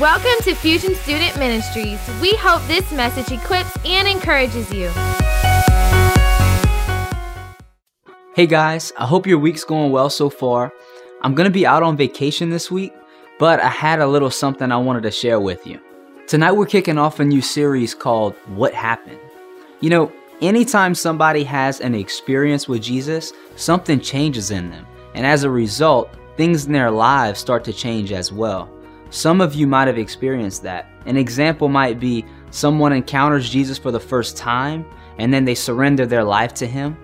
Welcome to Fusion Student Ministries. We hope this message equips and encourages you. Hey guys, I hope your week's going well so far. I'm gonna be out on vacation this week, but I had a little something I wanted to share with you. Tonight we're kicking off a new series called What Happened. You know, anytime somebody has an experience with Jesus, something changes in them, and as a result, things in their lives start to change as well. Some of you might have experienced that. An example might be someone encounters Jesus for the first time and then they surrender their life to Him.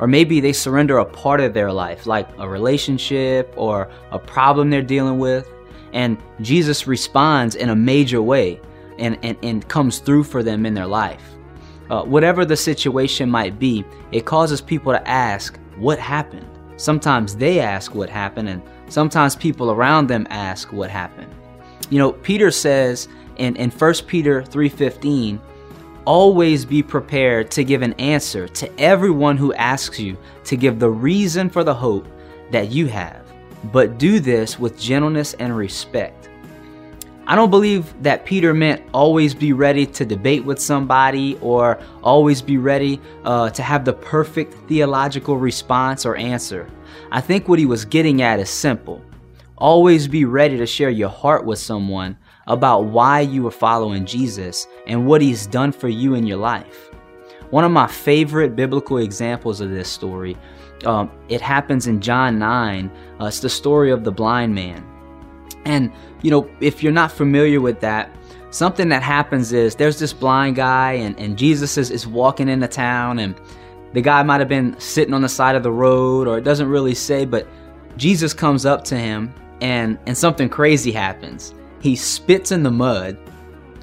Or maybe they surrender a part of their life, like a relationship or a problem they're dealing with, and Jesus responds in a major way and, and, and comes through for them in their life. Uh, whatever the situation might be, it causes people to ask, What happened? Sometimes they ask what happened, and sometimes people around them ask what happened. You know, Peter says in, in 1 Peter 3:15, always be prepared to give an answer to everyone who asks you to give the reason for the hope that you have, but do this with gentleness and respect. I don't believe that Peter meant always be ready to debate with somebody or always be ready uh, to have the perfect theological response or answer. I think what he was getting at is simple Always be ready to share your heart with someone about why you are following Jesus and what he's done for you in your life. One of my favorite biblical examples of this story, um, it happens in John 9. Uh, it's the story of the blind man. And, you know, if you're not familiar with that, something that happens is there's this blind guy, and, and Jesus is, is walking into town, and the guy might have been sitting on the side of the road, or it doesn't really say, but Jesus comes up to him and and something crazy happens. He spits in the mud.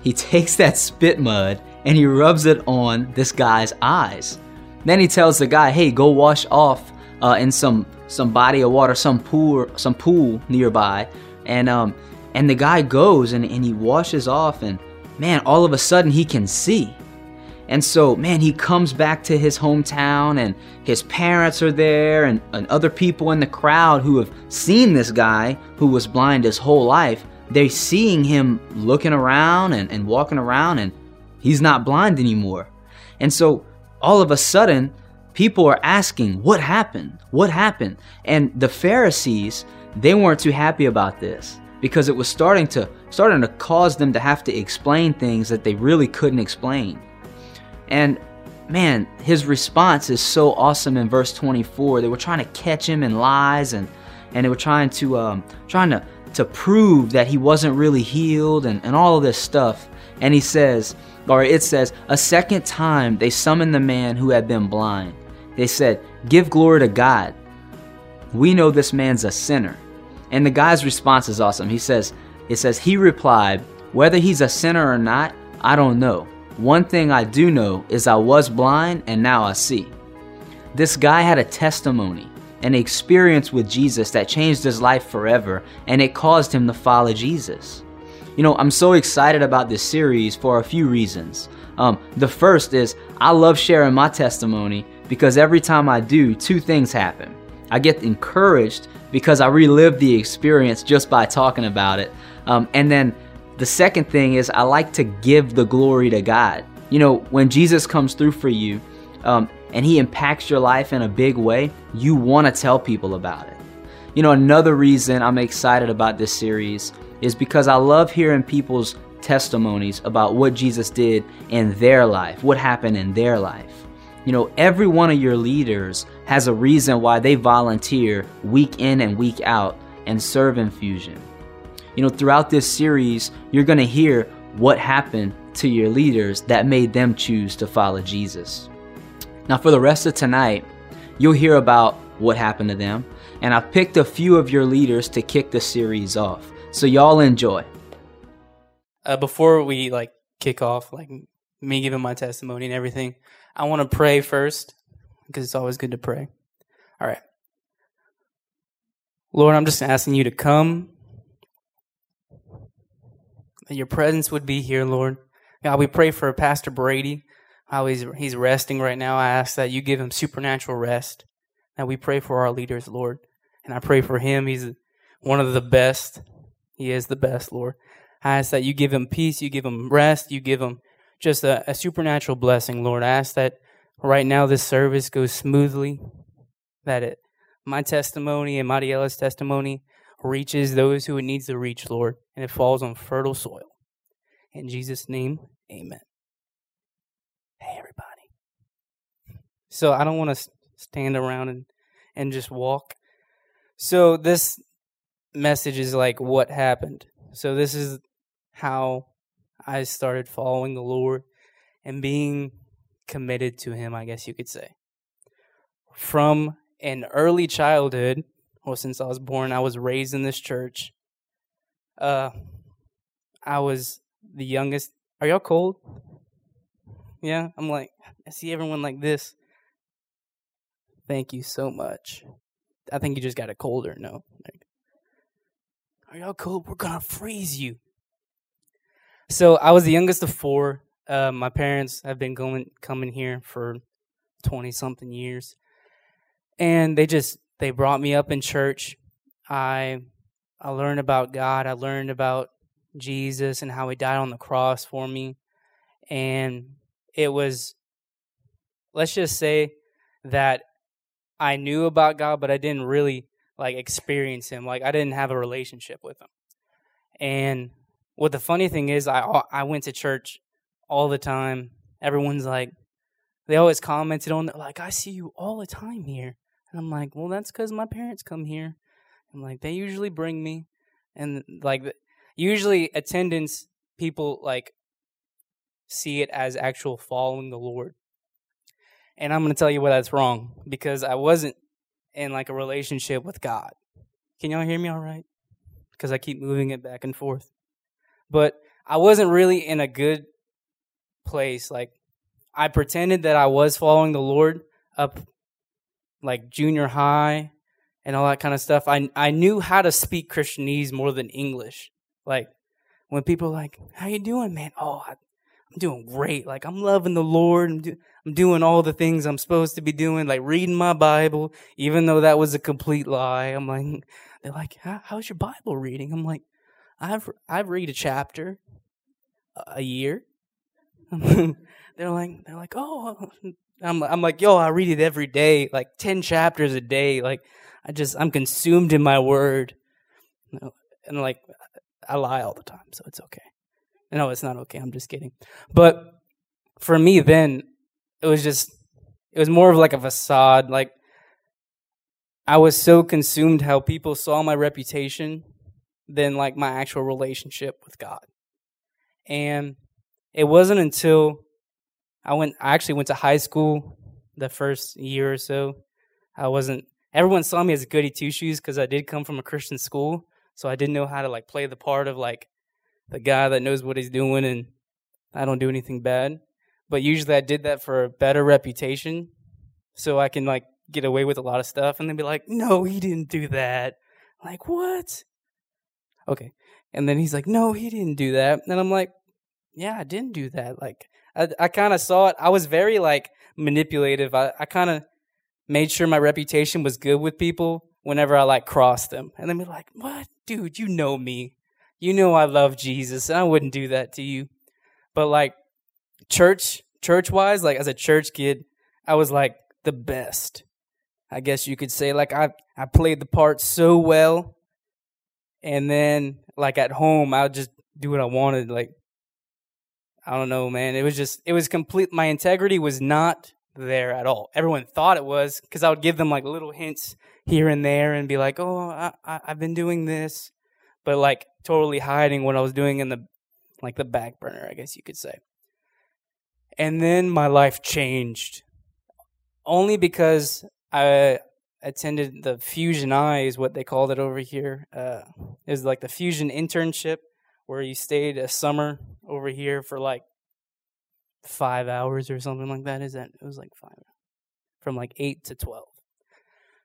He takes that spit mud and he rubs it on this guy's eyes. Then he tells the guy, "Hey, go wash off uh, in some some body of water, some pool, some pool nearby." And um and the guy goes and, and he washes off and man, all of a sudden he can see. And so, man, he comes back to his hometown, and his parents are there, and, and, other people in the crowd who have seen this guy who was blind his whole life. They're seeing him looking around and, and walking around, and he's not blind anymore. And so, all of a sudden, people are asking, What happened? What happened? And the Pharisees, they weren't too happy about this because it was starting to starting to cause them to have to explain things that they really couldn't explain. And man, his response is so awesome in verse 24. They were trying to catch him in lies and and they were trying to um, trying to to prove that he wasn't really healed and, and all of this stuff. And he says, or it says, a second time they summoned the man who had been blind. They said, Give glory to God. We know this man's a sinner. And the guy's response is awesome. He says, It says, He replied, Whether he's a sinner or not, I don't know. One thing I do know is I was blind and now I see. This guy had a testimony, an experience with Jesus that changed his life forever, and it caused him to follow Jesus. You know, I'm so excited about this series for a few reasons. Um, the first is I love sharing my testimony because every time I do, two things happen. I get encouraged because I relive the experience just by talking about it. Um, and then the second thing is I like to give the glory to God. You know, when Jesus comes through for you um, and he impacts your life in a big way, you want to tell people about it. You know, another reason I'm excited about this series is because I love hearing people's testimonies about what Jesus did in their life, what happened in their life. You know, every one of your leaders has a reason why they volunteer week in and week out and serve in Fusion. You know, throughout this series, you're going to hear what happened to your leaders that made them choose to follow Jesus. Now, for the rest of tonight, you'll hear about what happened to them, and I've picked a few of your leaders to kick the series off. So, y'all enjoy. Uh, before we like kick off, like me giving my testimony and everything, I want to pray first because it's always good to pray. All right. Lord, I'm just asking you to come that your presence would be here, Lord. God, we pray for Pastor Brady, how he's, he's resting right now. I ask that you give him supernatural rest. And we pray for our leaders, Lord. And I pray for him. He's one of the best. He is the best, Lord. I ask that you give him peace, you give him rest, you give him just a, a supernatural blessing, Lord. I ask that right now this service goes smoothly, that it my testimony and Mariella's testimony reaches those who it needs to reach, Lord, and it falls on fertile soil. In Jesus' name, amen. Hey, everybody. So I don't want to stand around and, and just walk. So this message is like what happened. So this is how I started following the Lord and being committed to Him, I guess you could say. From an early childhood, well, since I was born, I was raised in this church. Uh, I was the youngest. Are y'all cold? Yeah, I'm like, I see everyone like this. Thank you so much. I think you just got it colder. No. Like, Are y'all cold? We're gonna freeze you. So I was the youngest of four. Uh, my parents have been going coming here for twenty something years and they just they brought me up in church. I I learned about God. I learned about Jesus and how he died on the cross for me. And it was let's just say that I knew about God, but I didn't really like experience him. Like I didn't have a relationship with him. And what the funny thing is I I went to church all the time. Everyone's like they always commented on like I see you all the time here. And I'm like, well, that's because my parents come here. I'm like, they usually bring me. And like, usually attendance, people like see it as actual following the Lord. And I'm going to tell you why that's wrong because I wasn't in like a relationship with God. Can y'all hear me all right? Because I keep moving it back and forth. But I wasn't really in a good place. Like, I pretended that I was following the Lord up like junior high and all that kind of stuff, I I knew how to speak Christianese more than English. Like when people are like, "How you doing, man?" Oh, I, am doing great. Like I'm loving the Lord. I'm, do, I'm doing all the things I'm supposed to be doing, like reading my Bible, even though that was a complete lie. I'm like, they're like, How, "How's your Bible reading?" I'm like, "I've I've read a chapter a year." they're like, they're like, "Oh, I'm I'm like, yo, I read it every day, like ten chapters a day. Like I just I'm consumed in my word. And like I lie all the time, so it's okay. No, it's not okay. I'm just kidding. But for me then, it was just it was more of like a facade. Like I was so consumed how people saw my reputation than like my actual relationship with God. And it wasn't until I went. I actually went to high school the first year or so. I wasn't. Everyone saw me as a goody two shoes because I did come from a Christian school, so I didn't know how to like play the part of like the guy that knows what he's doing and I don't do anything bad. But usually I did that for a better reputation, so I can like get away with a lot of stuff, and then be like, "No, he didn't do that." Like what? Okay, and then he's like, "No, he didn't do that," and I'm like, "Yeah, I didn't do that." Like I, I kind of saw it. I was very like manipulative. I, I kind of made sure my reputation was good with people whenever I like crossed them. And then be like, what? Dude, you know me. You know I love Jesus. And I wouldn't do that to you. But like church, church wise, like as a church kid, I was like the best. I guess you could say like I, I played the part so well. And then like at home, I would just do what I wanted. Like I don't know, man. It was just, it was complete. My integrity was not there at all. Everyone thought it was because I would give them like little hints here and there and be like, oh, I, I, I've been doing this, but like totally hiding what I was doing in the, like the back burner, I guess you could say. And then my life changed only because I attended the Fusion Eye, is what they called it over here. Uh, it was like the Fusion internship where you stayed a summer over here for like five hours or something like that. Is that it was like five from like eight to twelve.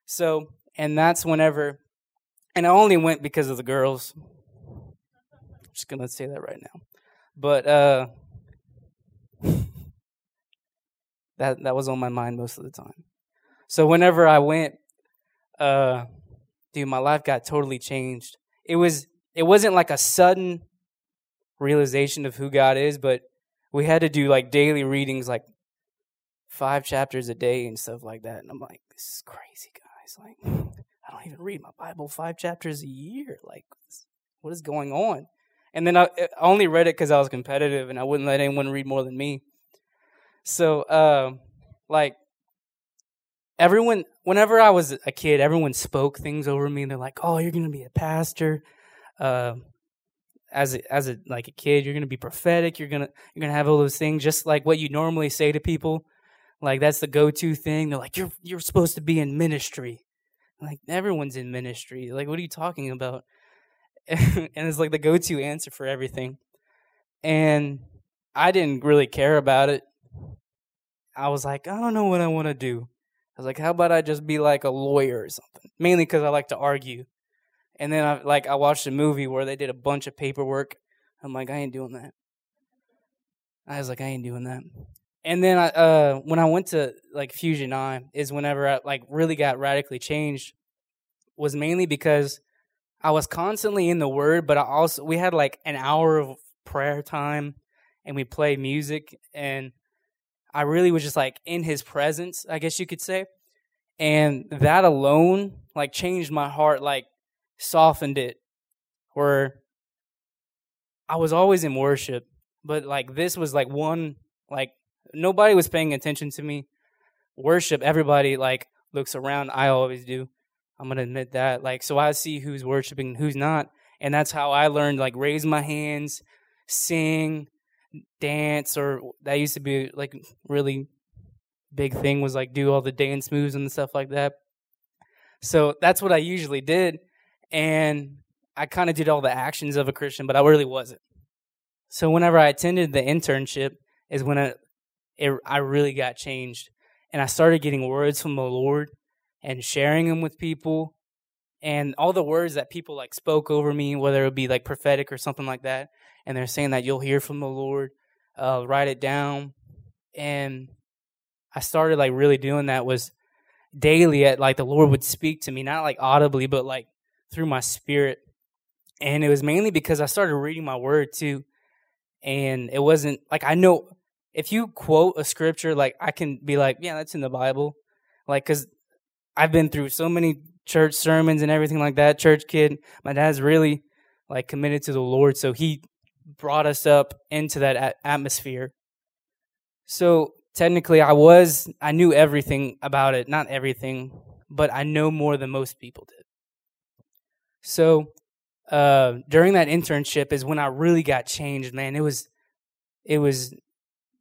So and that's whenever and I only went because of the girls. I'm just gonna say that right now. But uh that that was on my mind most of the time. So whenever I went, uh dude, my life got totally changed. It was it wasn't like a sudden realization of who God is, but we had to do like daily readings, like five chapters a day and stuff like that. And I'm like, this is crazy, guys. Like, I don't even read my Bible five chapters a year. Like, what is going on? And then I, I only read it because I was competitive and I wouldn't let anyone read more than me. So, uh, like, everyone, whenever I was a kid, everyone spoke things over me. They're like, "Oh, you're going to be a pastor." Uh, as a, as a like a kid, you're to be prophetic. You're gonna you're gonna have all those things, just like what you normally say to people. Like that's the go-to thing. They're like, "You're you're supposed to be in ministry." like everyone's in ministry. Like, what are you talking about? and it's like the go-to answer for everything. And I didn't really care about it. I was like, I don't know what I want to do. I was like, how about I just be like a lawyer or something? Mainly because I like to argue. And then I like I watched a movie where they did a bunch of paperwork. I'm like, I ain't doing that. I was like, I ain't doing that. And then I, uh, when I went to like Fusion I is whenever I like really got radically changed. Was mainly because I was constantly in the Word, but I also we had like an hour of prayer time, and we play music, and I really was just like in His presence, I guess you could say, and that alone like changed my heart, like softened it, where I was always in worship, but like this was like one like nobody was paying attention to me. Worship, everybody like looks around. I always do. I'm gonna admit that. Like, so I see who's worshiping, who's not, and that's how I learned. Like, raise my hands, sing, dance, or that used to be like really big thing was like do all the dance moves and stuff like that. So that's what I usually did, and I kind of did all the actions of a Christian, but I really wasn't. So whenever I attended the internship, is when I, it, I really got changed, and I started getting words from the Lord and sharing them with people and all the words that people like spoke over me whether it be like prophetic or something like that and they're saying that you'll hear from the lord uh, write it down and i started like really doing that was daily at like the lord would speak to me not like audibly but like through my spirit and it was mainly because i started reading my word too and it wasn't like i know if you quote a scripture like i can be like yeah that's in the bible like because I've been through so many church sermons and everything like that. Church kid, my dad's really like committed to the Lord, so he brought us up into that atmosphere. So technically, I was I knew everything about it, not everything, but I know more than most people did. So uh, during that internship is when I really got changed, man. It was it was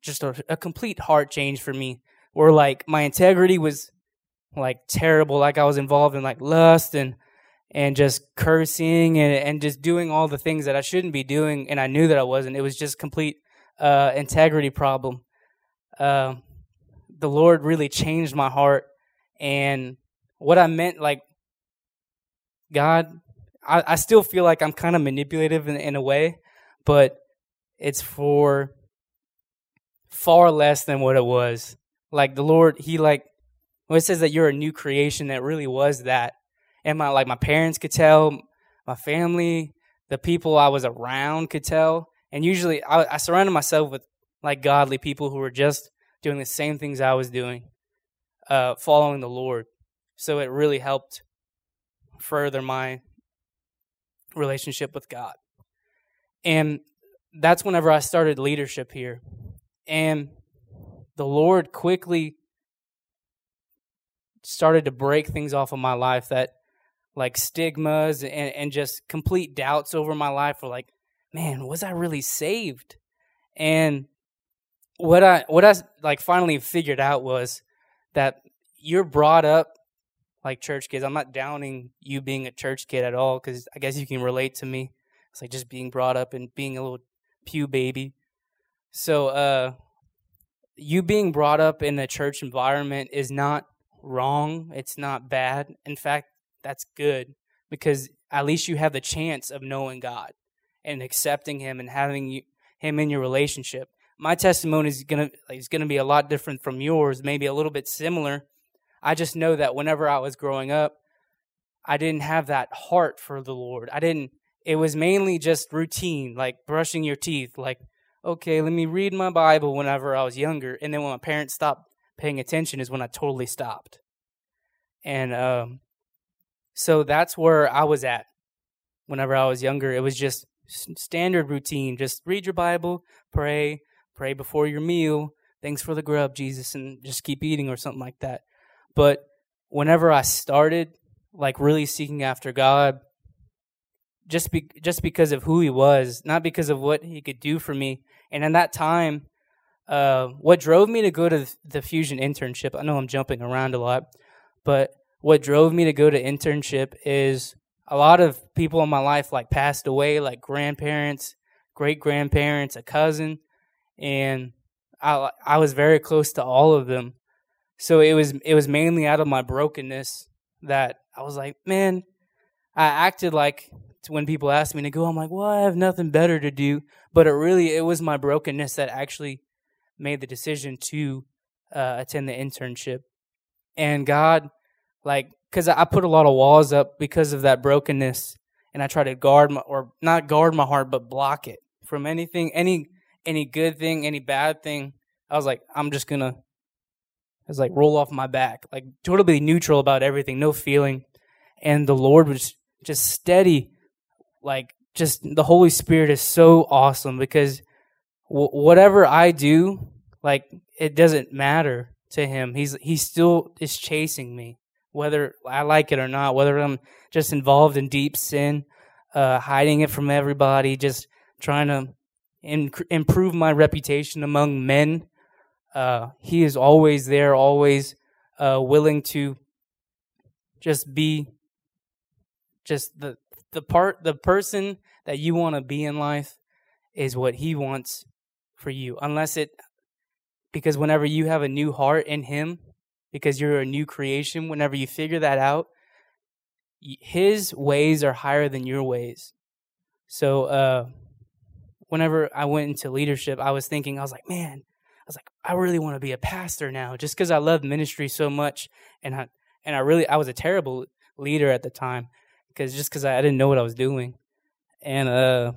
just a, a complete heart change for me, where like my integrity was like terrible, like I was involved in like lust and and just cursing and and just doing all the things that I shouldn't be doing, and I knew that I wasn't. It was just complete uh, integrity problem. Uh, the Lord really changed my heart, and what I meant, like God, I, I still feel like I'm kind of manipulative in, in a way, but it's for far less than what it was. Like the Lord, He like when it says that you're a new creation, that really was that. And my like my parents could tell, my family, the people I was around could tell. And usually I, I surrounded myself with like godly people who were just doing the same things I was doing, uh, following the Lord. So it really helped further my relationship with God. And that's whenever I started leadership here. And the Lord quickly started to break things off of my life that like stigmas and, and just complete doubts over my life were like, man, was I really saved? And what I what I like finally figured out was that you're brought up like church kids. I'm not downing you being a church kid at all because I guess you can relate to me. It's like just being brought up and being a little pew baby. So, uh, you being brought up in a church environment is not wrong. It's not bad. In fact, that's good because at least you have the chance of knowing God and accepting Him and having you, Him in your relationship. My testimony is gonna is gonna be a lot different from yours, maybe a little bit similar. I just know that whenever I was growing up, I didn't have that heart for the Lord. I didn't it was mainly just routine, like brushing your teeth, like, okay, let me read my Bible whenever I was younger. And then when my parents stopped paying attention is when I totally stopped. And um, so that's where I was at whenever I was younger. It was just standard routine. Just read your Bible, pray, pray before your meal. Thanks for the grub, Jesus, and just keep eating or something like that. But whenever I started like really seeking after God, just be, just because of who He was, not because of what He could do for me. And in that time, uh, what drove me to go to the Fusion internship, I know I'm jumping around a lot, but what drove me to go to internship is a lot of people in my life like passed away, like grandparents, great grandparents, a cousin, and I I was very close to all of them. So it was it was mainly out of my brokenness that I was like, man, I acted like when people asked me to go, I'm like, well, I have nothing better to do. But it really it was my brokenness that actually made the decision to uh, attend the internship. And God, like, because I put a lot of walls up because of that brokenness, and I try to guard my or not guard my heart, but block it from anything, any any good thing, any bad thing. I was like, I'm just gonna, was like, roll off my back, like totally neutral about everything, no feeling. And the Lord was just steady, like just the Holy Spirit is so awesome because w- whatever I do, like it doesn't matter to him. He's he still is chasing me, whether I like it or not. Whether I'm just involved in deep sin, uh, hiding it from everybody, just trying to in- improve my reputation among men. Uh, he is always there, always uh, willing to just be just the the part the person that you want to be in life is what he wants for you. Unless it because whenever you have a new heart in him because you're a new creation whenever you figure that out his ways are higher than your ways. So uh whenever i went into leadership i was thinking i was like man was like i really want to be a pastor now just because i love ministry so much and i and i really i was a terrible leader at the time because just because I, I didn't know what i was doing and uh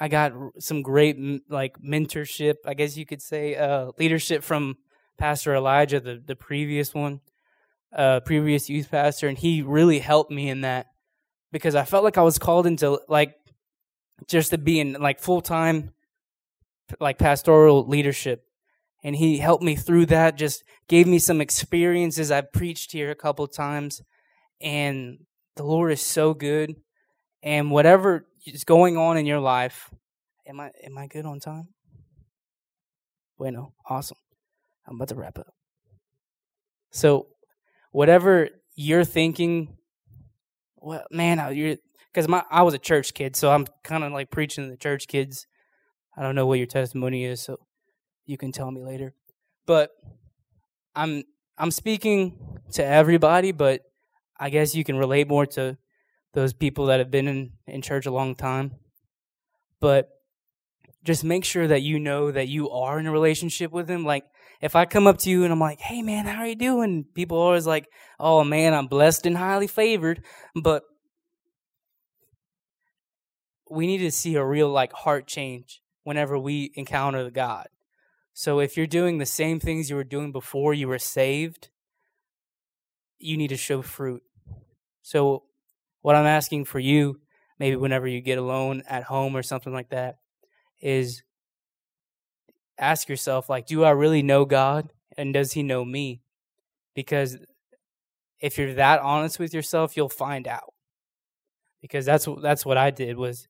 I got some great like mentorship, I guess you could say, uh, leadership from Pastor Elijah, the the previous one, uh, previous youth pastor, and he really helped me in that because I felt like I was called into like just to be in like full time like pastoral leadership, and he helped me through that. Just gave me some experiences. I've preached here a couple times, and the Lord is so good, and whatever is going on in your life. Am I am I good on time? Bueno, awesome. I'm about to wrap up. So, whatever you're thinking, well, man, you're because my I was a church kid, so I'm kind of like preaching to the church kids. I don't know what your testimony is, so you can tell me later. But I'm I'm speaking to everybody, but I guess you can relate more to those people that have been in, in church a long time. But just make sure that you know that you are in a relationship with him. Like if I come up to you and I'm like, "Hey man, how are you doing?" People are always like, "Oh man, I'm blessed and highly favored." But we need to see a real like heart change whenever we encounter God. So if you're doing the same things you were doing before you were saved, you need to show fruit. So what I'm asking for you, maybe whenever you get alone at home or something like that, is ask yourself, like, do I really know God? And does he know me? Because if you're that honest with yourself, you'll find out. Because that's that's what I did was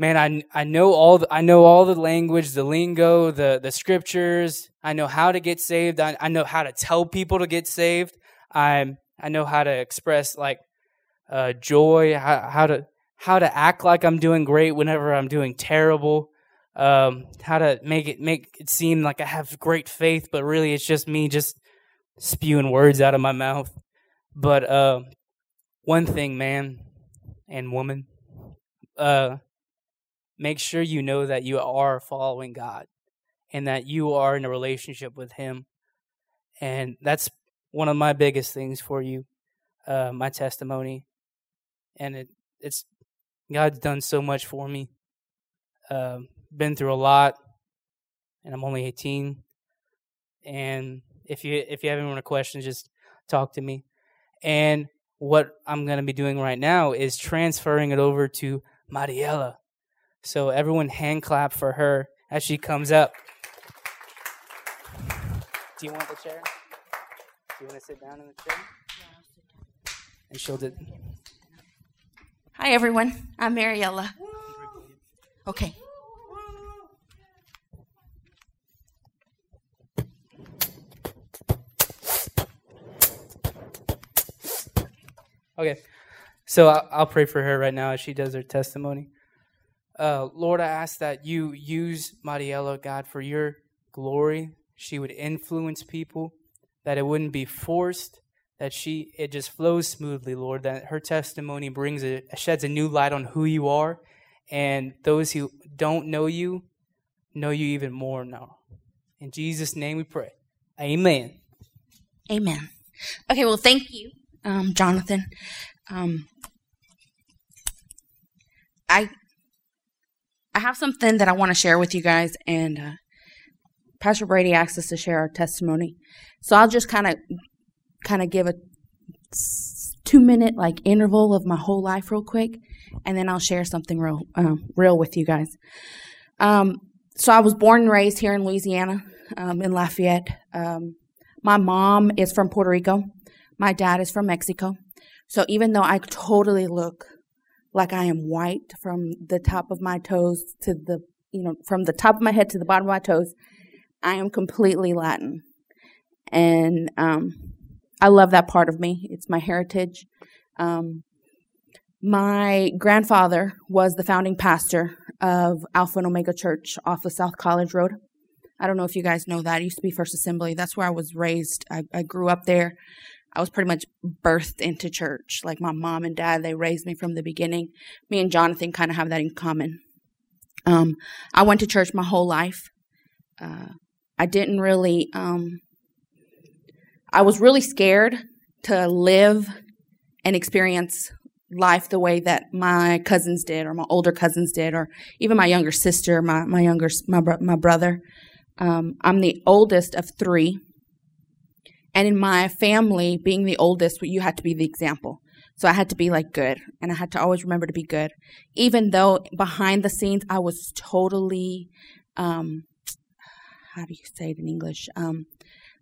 man, I I know all the, I know all the language, the lingo, the the scriptures. I know how to get saved. I, I know how to tell people to get saved. I I know how to express like uh, joy, how, how to how to act like I'm doing great whenever I'm doing terrible, um, how to make it make it seem like I have great faith, but really it's just me just spewing words out of my mouth. But uh, one thing, man and woman, uh, make sure you know that you are following God and that you are in a relationship with Him, and that's one of my biggest things for you, uh, my testimony and it it's God's done so much for me. Uh, been through a lot, and I'm only 18. And if you if you have any more questions, just talk to me. And what I'm going to be doing right now is transferring it over to Mariela. So everyone hand clap for her as she comes up. Do you want the chair? Do you want to sit down in the chair? And she'll do. Hi, everyone. I'm Mariella. Okay. Okay. So I'll, I'll pray for her right now as she does her testimony. Uh, Lord, I ask that you use Mariela, God, for your glory. She would influence people, that it wouldn't be forced, that she it just flows smoothly, Lord. That her testimony brings a sheds a new light on who you are, and those who don't know you know you even more now. In Jesus' name, we pray. Amen. Amen. Okay. Well, thank you, um, Jonathan. Um, I I have something that I want to share with you guys, and uh, Pastor Brady asked us to share our testimony. So I'll just kind of kind of give a two minute like interval of my whole life real quick, and then I'll share something real um, real with you guys. Um, so I was born and raised here in Louisiana, um, in Lafayette. Um, my mom is from Puerto Rico. My dad is from Mexico. So even though I totally look like I am white from the top of my toes to the, you know, from the top of my head to the bottom of my toes, I am completely Latin. And um, I love that part of me. It's my heritage. Um, my grandfather was the founding pastor of Alpha and Omega Church off of South College Road. I don't know if you guys know that. It used to be First Assembly. That's where I was raised. I, I grew up there. I was pretty much birthed into church. Like my mom and dad, they raised me from the beginning. Me and Jonathan kind of have that in common. Um, I went to church my whole life. Uh, I didn't really, um, I was really scared to live and experience life the way that my cousins did, or my older cousins did, or even my younger sister, my my younger my my brother. Um, I'm the oldest of three, and in my family, being the oldest, you had to be the example. So I had to be like good, and I had to always remember to be good, even though behind the scenes I was totally, um, how do you say it in English? Um,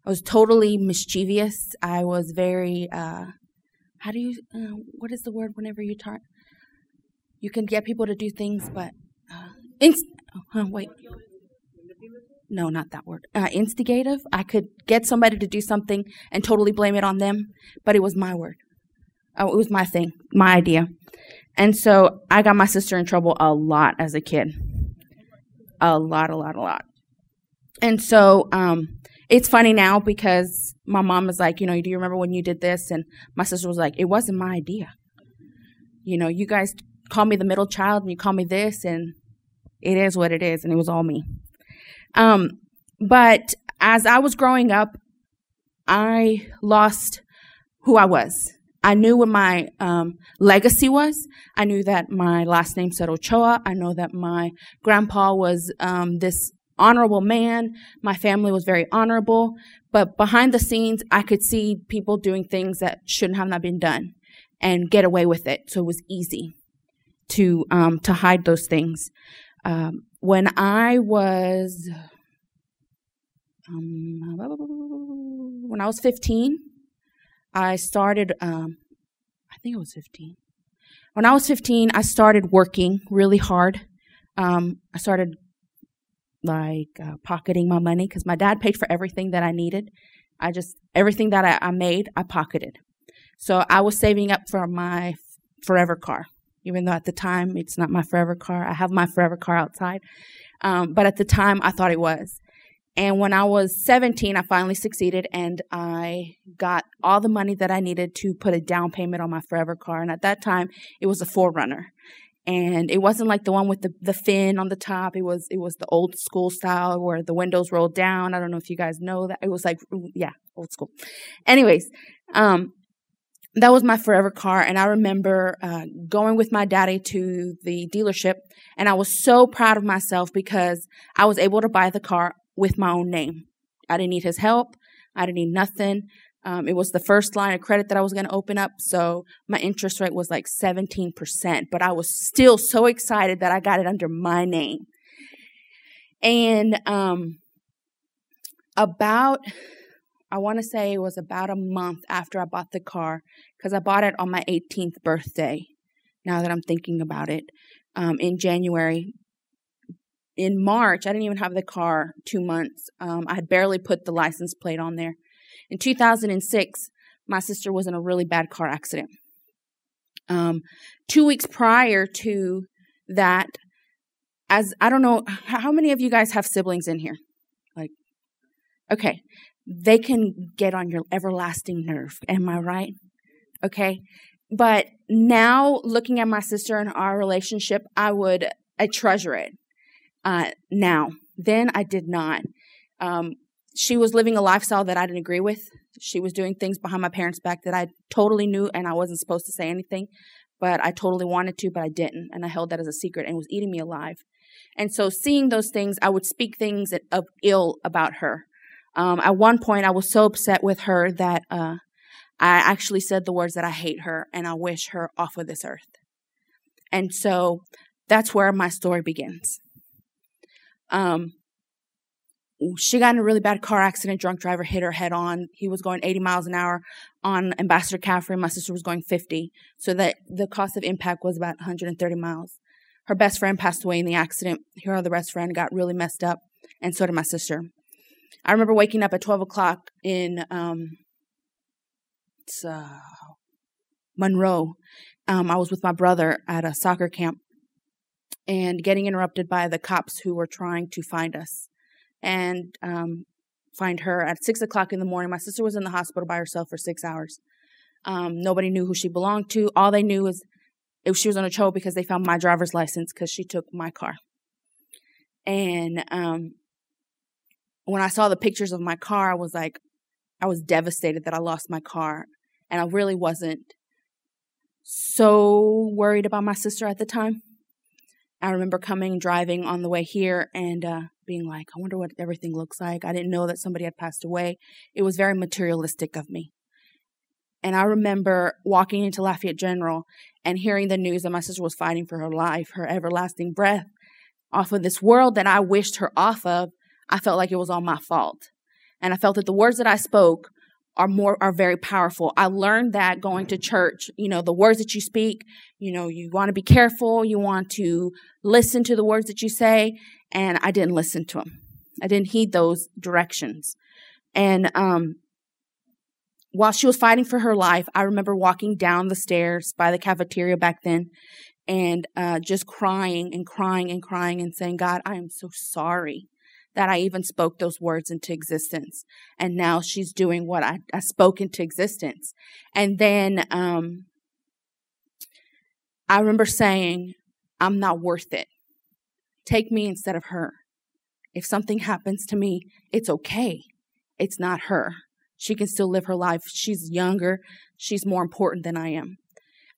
I was totally mischievous. I was very, uh, how do you, uh, what is the word whenever you talk? You can get people to do things, but, uh, inst- oh, wait. No, not that word. Uh, instigative. I could get somebody to do something and totally blame it on them, but it was my word. Oh, it was my thing, my idea. And so I got my sister in trouble a lot as a kid. A lot, a lot, a lot. And so, um, it's funny now because my mom was like, you know, do you remember when you did this? And my sister was like, it wasn't my idea. You know, you guys call me the middle child and you call me this, and it is what it is, and it was all me. Um, but as I was growing up, I lost who I was. I knew what my um, legacy was. I knew that my last name said Ochoa. I know that my grandpa was um, this honorable man. My family was very honorable. But behind the scenes, I could see people doing things that shouldn't have not been done and get away with it. So it was easy to um, to hide those things. Um, when I was um, when I was 15, I started. Um, I think it was 15. When I was 15, I started working really hard. Um, I started like uh, pocketing my money because my dad paid for everything that I needed. I just everything that I, I made, I pocketed. So I was saving up for my forever car, even though at the time it's not my forever car. I have my forever car outside, um, but at the time I thought it was. And when I was 17, I finally succeeded and I got all the money that I needed to put a down payment on my forever car. And at that time, it was a 4Runner and it wasn't like the one with the, the fin on the top. It was it was the old school style where the windows rolled down. I don't know if you guys know that. It was like yeah, old school. Anyways, um, that was my forever car. And I remember uh, going with my daddy to the dealership, and I was so proud of myself because I was able to buy the car with my own name. I didn't need his help. I didn't need nothing. Um, it was the first line of credit that I was going to open up, so my interest rate was like 17%. But I was still so excited that I got it under my name. And um, about I want to say it was about a month after I bought the car because I bought it on my 18th birthday. Now that I'm thinking about it, um, in January. In March, I didn't even have the car two months. Um, I had barely put the license plate on there. In 2006, my sister was in a really bad car accident. Um, two weeks prior to that, as I don't know, how many of you guys have siblings in here? Like, okay, they can get on your everlasting nerve. Am I right? Okay. But now looking at my sister and our relationship, I would, I treasure it. Uh, now, then I did not. Um, she was living a lifestyle that I didn't agree with. She was doing things behind my parents' back that I totally knew and I wasn't supposed to say anything, but I totally wanted to, but I didn't. And I held that as a secret and was eating me alive. And so seeing those things, I would speak things of ill about her. Um, at one point, I was so upset with her that uh, I actually said the words that I hate her and I wish her off of this earth. And so that's where my story begins. Um, she got in a really bad car accident. Drunk driver hit her head on. He was going 80 miles an hour on Ambassador Caffery. My sister was going 50. So that the cost of impact was about 130 miles. Her best friend passed away in the accident. Her other best friend got really messed up, and so did my sister. I remember waking up at 12 o'clock in um, uh, Monroe. Um, I was with my brother at a soccer camp and getting interrupted by the cops who were trying to find us and um, find her at six o'clock in the morning. My sister was in the hospital by herself for six hours. Um, nobody knew who she belonged to. All they knew is if she was on a tow because they found my driver's license because she took my car. And um, when I saw the pictures of my car, I was like, I was devastated that I lost my car. And I really wasn't so worried about my sister at the time. I remember coming, driving on the way here, and uh, being like, I wonder what everything looks like. I didn't know that somebody had passed away. It was very materialistic of me. And I remember walking into Lafayette General and hearing the news that my sister was fighting for her life, her everlasting breath off of this world that I wished her off of I felt like it was all my fault. And I felt that the words that I spoke are more are very powerful. I learned that going to church, you know, the words that you speak, you know, you want to be careful, you want to listen to the words that you say, and I didn't listen to them. I didn't heed those directions. And um while she was fighting for her life, I remember walking down the stairs by the cafeteria back then and uh, just crying and crying and crying and saying, God, I am so sorry that I even spoke those words into existence. And now she's doing what I, I spoke into existence. And then um, I remember saying, I'm not worth it. Take me instead of her. If something happens to me, it's okay. It's not her. She can still live her life. She's younger. She's more important than I am.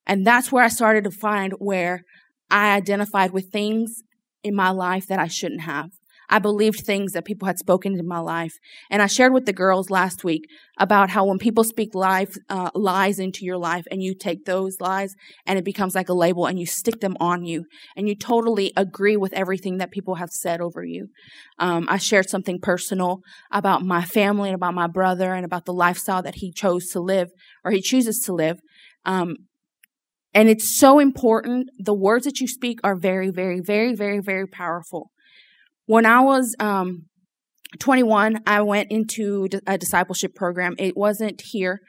And that's where I started to find where I identified with things in my life that I shouldn't have. I believed things that people had spoken in my life. And I shared with the girls last week about how when people speak life, uh, lies into your life and you take those lies and it becomes like a label and you stick them on you and you totally agree with everything that people have said over you. Um, I shared something personal about my family and about my brother and about the lifestyle that he chose to live or he chooses to live. Um, and it's so important. The words that you speak are very, very, very, very, very powerful. When I was um, 21, I went into a discipleship program. It wasn't here.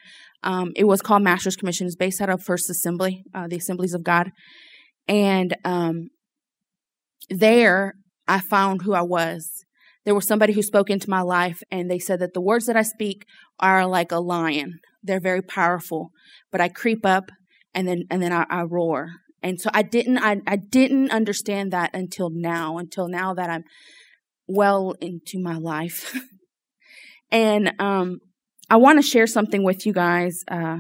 Um, it was called Master's Commission. It's based out of First Assembly, uh, the Assemblies of God. And um, there, I found who I was. There was somebody who spoke into my life, and they said that the words that I speak are like a lion. They're very powerful, but I creep up and then and then I, I roar. And so I didn't I, I didn't understand that until now, until now that I'm well into my life. and um I want to share something with you guys. Uh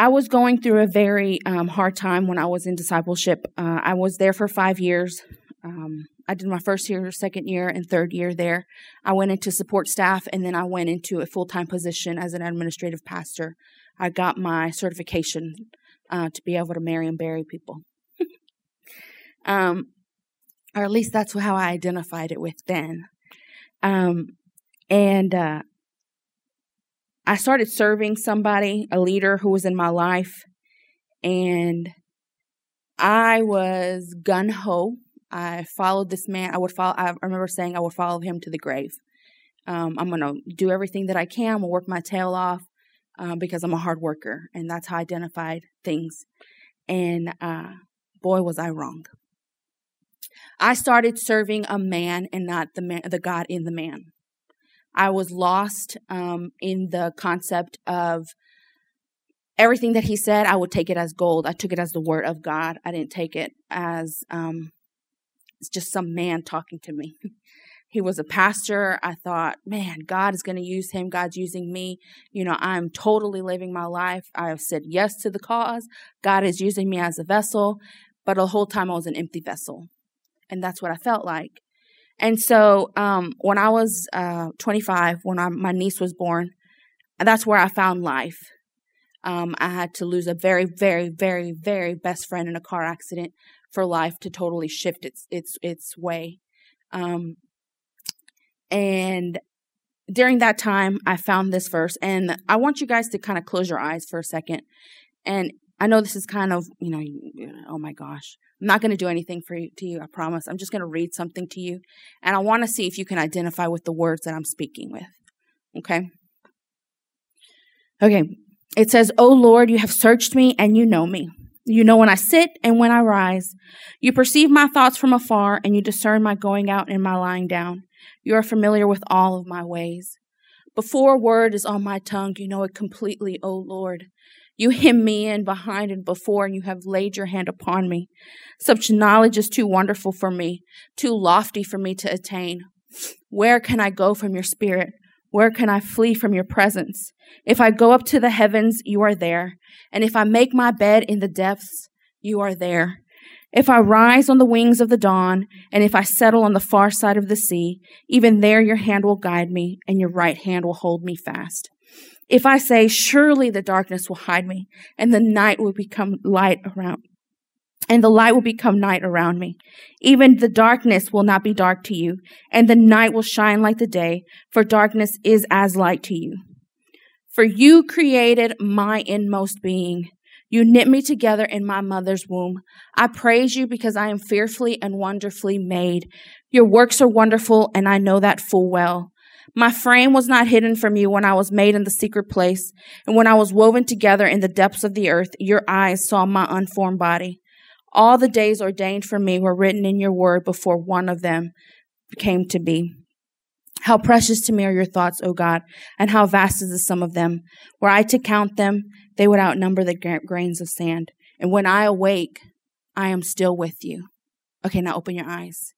I was going through a very um, hard time when I was in discipleship. Uh, I was there for five years. Um, I did my first year, second year, and third year there. I went into support staff, and then I went into a full time position as an administrative pastor. I got my certification uh, to be able to marry and bury people. um, or at least that's how I identified it with then. Um, and uh, I started serving somebody, a leader who was in my life, and I was gun ho I followed this man. I would follow. I remember saying I would follow him to the grave. Um, I'm gonna do everything that I can. I'm gonna work my tail off um, because I'm a hard worker, and that's how I identified things. And uh, boy, was I wrong. I started serving a man and not the man, the God in the man. I was lost um, in the concept of everything that he said. I would take it as gold. I took it as the word of God. I didn't take it as um, it's just some man talking to me. he was a pastor. I thought, man, God is going to use him. God's using me. You know, I'm totally living my life. I have said yes to the cause. God is using me as a vessel. But the whole time I was an empty vessel. And that's what I felt like. And so um, when I was uh, 25, when I, my niece was born, that's where I found life. Um, I had to lose a very, very, very, very best friend in a car accident for life to totally shift its its its way. Um, and during that time, I found this verse, and I want you guys to kind of close your eyes for a second. And I know this is kind of, you know, oh my gosh, I'm not going to do anything for you, to you, I promise. I'm just going to read something to you, and I want to see if you can identify with the words that I'm speaking with. Okay? Okay. It says, "Oh Lord, you have searched me and you know me. You know when I sit and when I rise. You perceive my thoughts from afar, and you discern my going out and my lying down. You are familiar with all of my ways. Before a word is on my tongue, you know it completely, O Lord. You hem me in behind and before, and you have laid your hand upon me. Such knowledge is too wonderful for me, too lofty for me to attain. Where can I go from your spirit? Where can I flee from your presence? If I go up to the heavens, you are there. And if I make my bed in the depths, you are there. If I rise on the wings of the dawn, and if I settle on the far side of the sea, even there your hand will guide me, and your right hand will hold me fast. If I say, surely the darkness will hide me, and the night will become light around, and the light will become night around me. Even the darkness will not be dark to you, and the night will shine like the day, for darkness is as light to you. For you created my inmost being. You knit me together in my mother's womb. I praise you because I am fearfully and wonderfully made. Your works are wonderful, and I know that full well. My frame was not hidden from you when I was made in the secret place, and when I was woven together in the depths of the earth, your eyes saw my unformed body. All the days ordained for me were written in your word before one of them came to be. How precious to me are your thoughts, O God, and how vast is the sum of them. Were I to count them, they would outnumber the grains of sand. And when I awake, I am still with you. Okay, now open your eyes.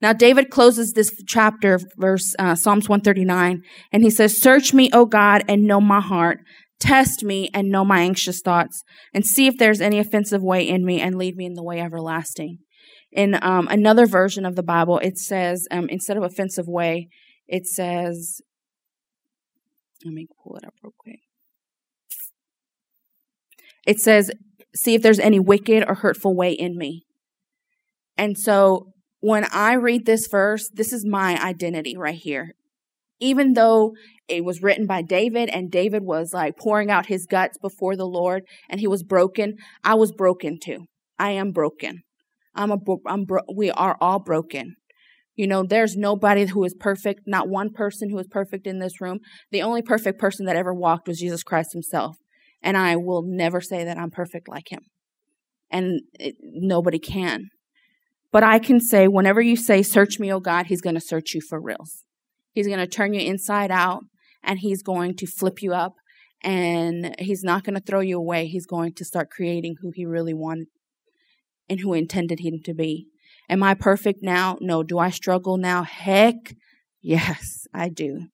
Now, David closes this chapter, verse uh, Psalms 139, and he says, Search me, O God, and know my heart. Test me and know my anxious thoughts, and see if there's any offensive way in me, and lead me in the way everlasting. In um, another version of the Bible, it says, um, instead of offensive way, it says, let me pull it up real quick. It says, see if there's any wicked or hurtful way in me. And so when I read this verse, this is my identity right here even though it was written by David and David was like pouring out his guts before the Lord and he was broken, I was broken too. I am broken. I'm a, I'm bro- we are all broken. You know, there's nobody who is perfect, not one person who is perfect in this room. The only perfect person that ever walked was Jesus Christ himself. And I will never say that I'm perfect like him. And it, nobody can. But I can say, whenever you say, search me, oh God, he's going to search you for reals. He's going to turn you inside out and he's going to flip you up and he's not going to throw you away. He's going to start creating who he really wanted and who intended him to be. Am I perfect now? No. Do I struggle now? Heck, yes, I do.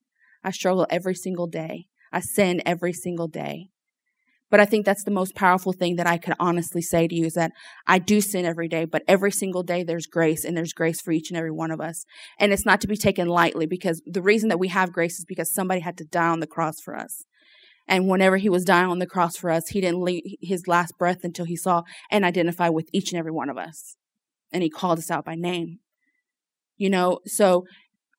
I struggle every single day. I sin every single day. But I think that's the most powerful thing that I could honestly say to you is that I do sin every day, but every single day there's grace and there's grace for each and every one of us. And it's not to be taken lightly because the reason that we have grace is because somebody had to die on the cross for us. And whenever he was dying on the cross for us, he didn't leave his last breath until he saw and identified with each and every one of us. And he called us out by name. You know, so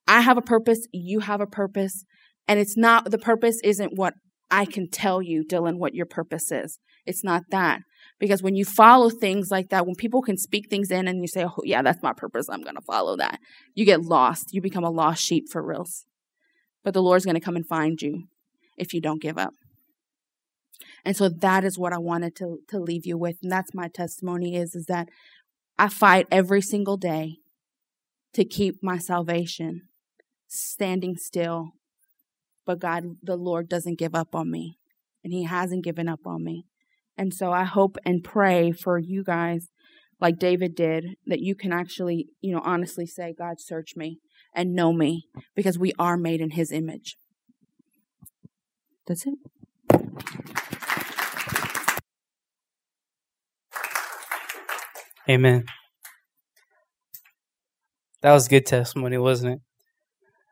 I have a purpose, you have a purpose, and it's not, the purpose isn't what I can tell you, Dylan, what your purpose is. It's not that. Because when you follow things like that, when people can speak things in and you say, oh, yeah, that's my purpose, I'm going to follow that, you get lost. You become a lost sheep for reals. But the Lord's going to come and find you if you don't give up. And so that is what I wanted to, to leave you with. And that's my testimony is, is that I fight every single day to keep my salvation standing still but God, the Lord doesn't give up on me, and He hasn't given up on me. And so I hope and pray for you guys, like David did, that you can actually, you know, honestly say, God, search me and know me, because we are made in His image. That's it. Amen. That was good testimony, wasn't it?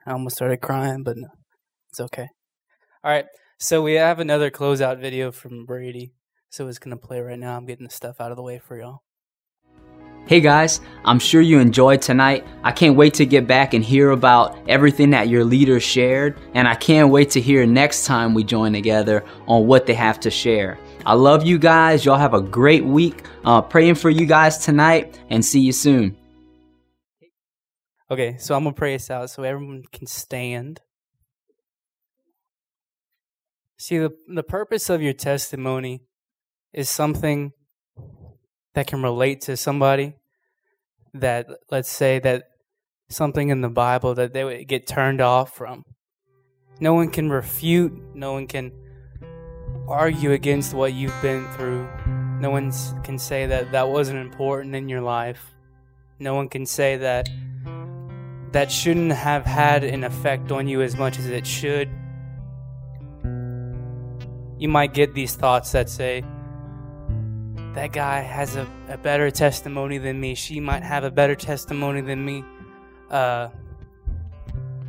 I almost started crying, but no. It's okay. All right. So we have another closeout video from Brady. So it's going to play right now. I'm getting the stuff out of the way for y'all. Hey guys, I'm sure you enjoyed tonight. I can't wait to get back and hear about everything that your leaders shared, and I can't wait to hear next time we join together on what they have to share. I love you guys. Y'all have a great week. Uh, praying for you guys tonight, and see you soon. Okay, so I'm going to pray us out so everyone can stand. See, the, the purpose of your testimony is something that can relate to somebody that, let's say, that something in the Bible that they would get turned off from. No one can refute, no one can argue against what you've been through. No one can say that that wasn't important in your life. No one can say that that shouldn't have had an effect on you as much as it should you might get these thoughts that say, that guy has a, a better testimony than me. She might have a better testimony than me. Uh,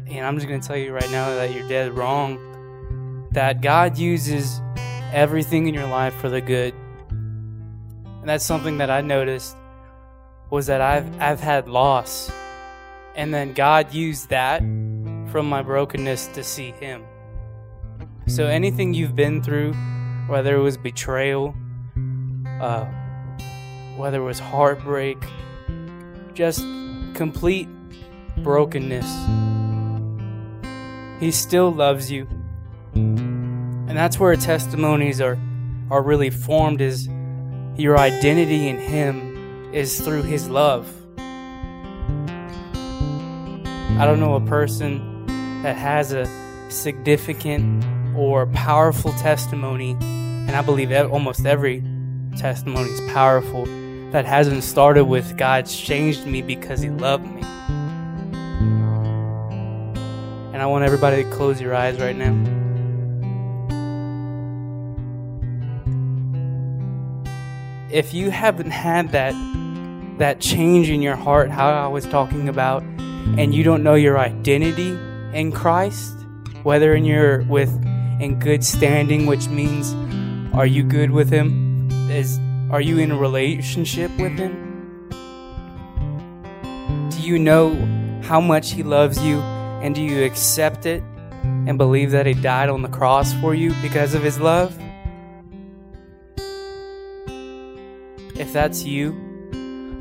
and I'm just going to tell you right now that you're dead wrong. That God uses everything in your life for the good. And that's something that I noticed was that I've I've had loss. And then God used that from my brokenness to see him. So anything you've been through, whether it was betrayal, uh, whether it was heartbreak, just complete brokenness, He still loves you. And that's where testimonies are, are really formed is your identity in Him is through His love. I don't know a person that has a significant or powerful testimony, and I believe almost every testimony is powerful, that hasn't started with God's changed me because He loved me. And I want everybody to close your eyes right now. If you haven't had that that change in your heart, how I was talking about, and you don't know your identity in Christ, whether in your with in good standing, which means are you good with him? Is are you in a relationship with him? Do you know how much he loves you and do you accept it and believe that he died on the cross for you because of his love? If that's you,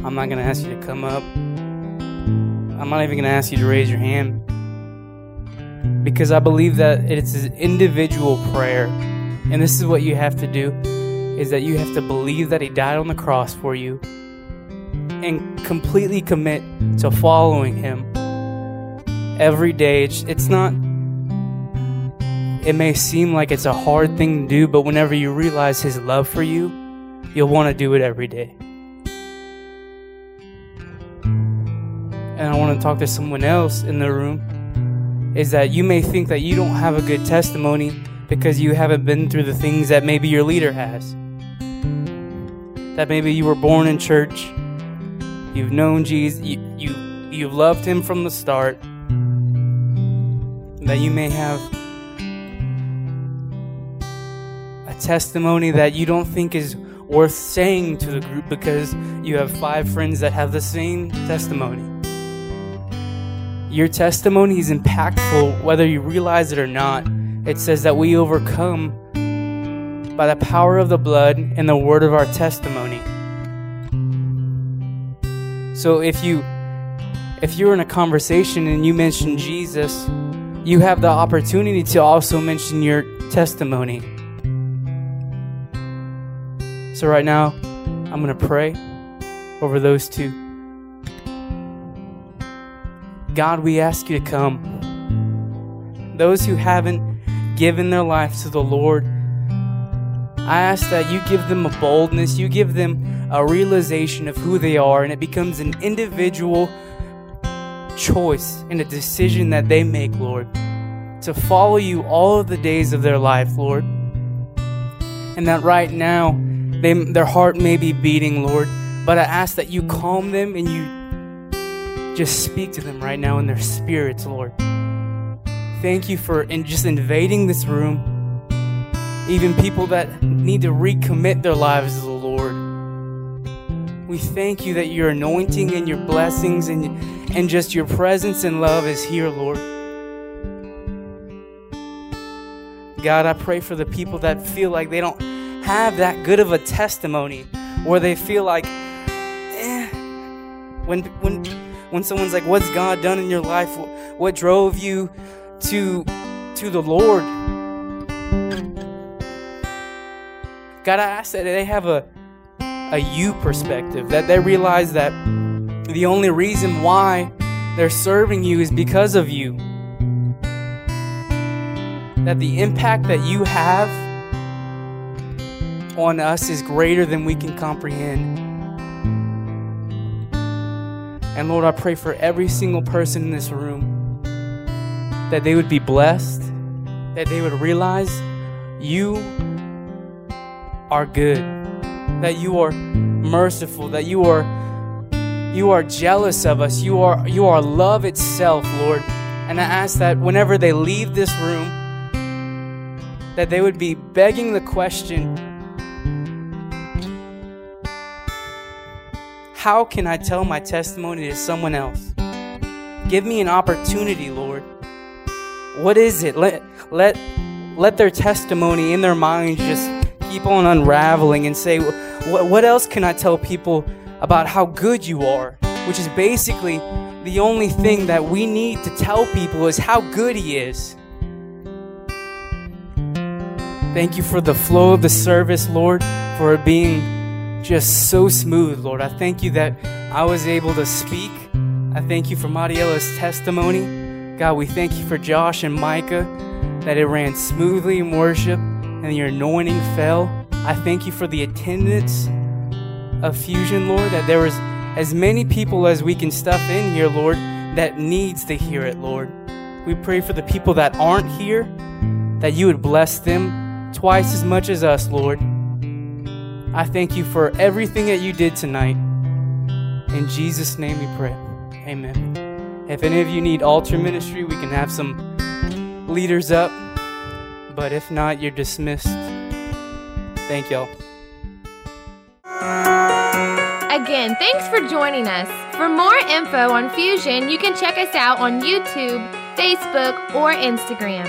I'm not going to ask you to come up. I'm not even going to ask you to raise your hand because I believe that it's an individual prayer. And this is what you have to do is that you have to believe that he died on the cross for you and completely commit to following him every day. It's, it's not it may seem like it's a hard thing to do, but whenever you realize his love for you, you'll want to do it every day. And I want to talk to someone else in the room is that you may think that you don't have a good testimony because you haven't been through the things that maybe your leader has. That maybe you were born in church, you've known Jesus, you, you, you've loved Him from the start, that you may have a testimony that you don't think is worth saying to the group because you have five friends that have the same testimony. Your testimony is impactful whether you realize it or not. It says that we overcome by the power of the blood and the word of our testimony. So if you if you're in a conversation and you mention Jesus, you have the opportunity to also mention your testimony. So right now, I'm going to pray over those two. God, we ask you to come. Those who haven't given their life to the Lord, I ask that you give them a boldness, you give them a realization of who they are, and it becomes an individual choice and a decision that they make, Lord, to follow you all of the days of their life, Lord. And that right now, they, their heart may be beating, Lord, but I ask that you calm them and you just speak to them right now in their spirits, Lord. Thank you for in just invading this room. Even people that need to recommit their lives to the Lord. We thank you that your anointing and your blessings and, and just your presence and love is here, Lord. God, I pray for the people that feel like they don't have that good of a testimony, or they feel like, eh, when when when someone's like, "What's God done in your life? What drove you to to the Lord?" God, I ask that they have a a you perspective, that they realize that the only reason why they're serving you is because of you. That the impact that you have on us is greater than we can comprehend. And Lord, I pray for every single person in this room that they would be blessed, that they would realize you are good, that you are merciful, that you are you are jealous of us. You are you are love itself, Lord. And I ask that whenever they leave this room that they would be begging the question How can I tell my testimony to someone else? Give me an opportunity, Lord. What is it? Let let let their testimony in their minds just keep on unraveling and say, what, what else can I tell people about how good you are? Which is basically the only thing that we need to tell people is how good He is. Thank you for the flow of the service, Lord, for being just so smooth, Lord. I thank you that I was able to speak. I thank you for Mariella's testimony. God, we thank you for Josh and Micah, that it ran smoothly in worship and your anointing fell. I thank you for the attendance of Fusion, Lord, that there was as many people as we can stuff in here, Lord, that needs to hear it, Lord. We pray for the people that aren't here, that you would bless them twice as much as us, Lord. I thank you for everything that you did tonight. In Jesus' name we pray. Amen. If any of you need altar ministry, we can have some leaders up. But if not, you're dismissed. Thank y'all. Again, thanks for joining us. For more info on Fusion, you can check us out on YouTube, Facebook, or Instagram.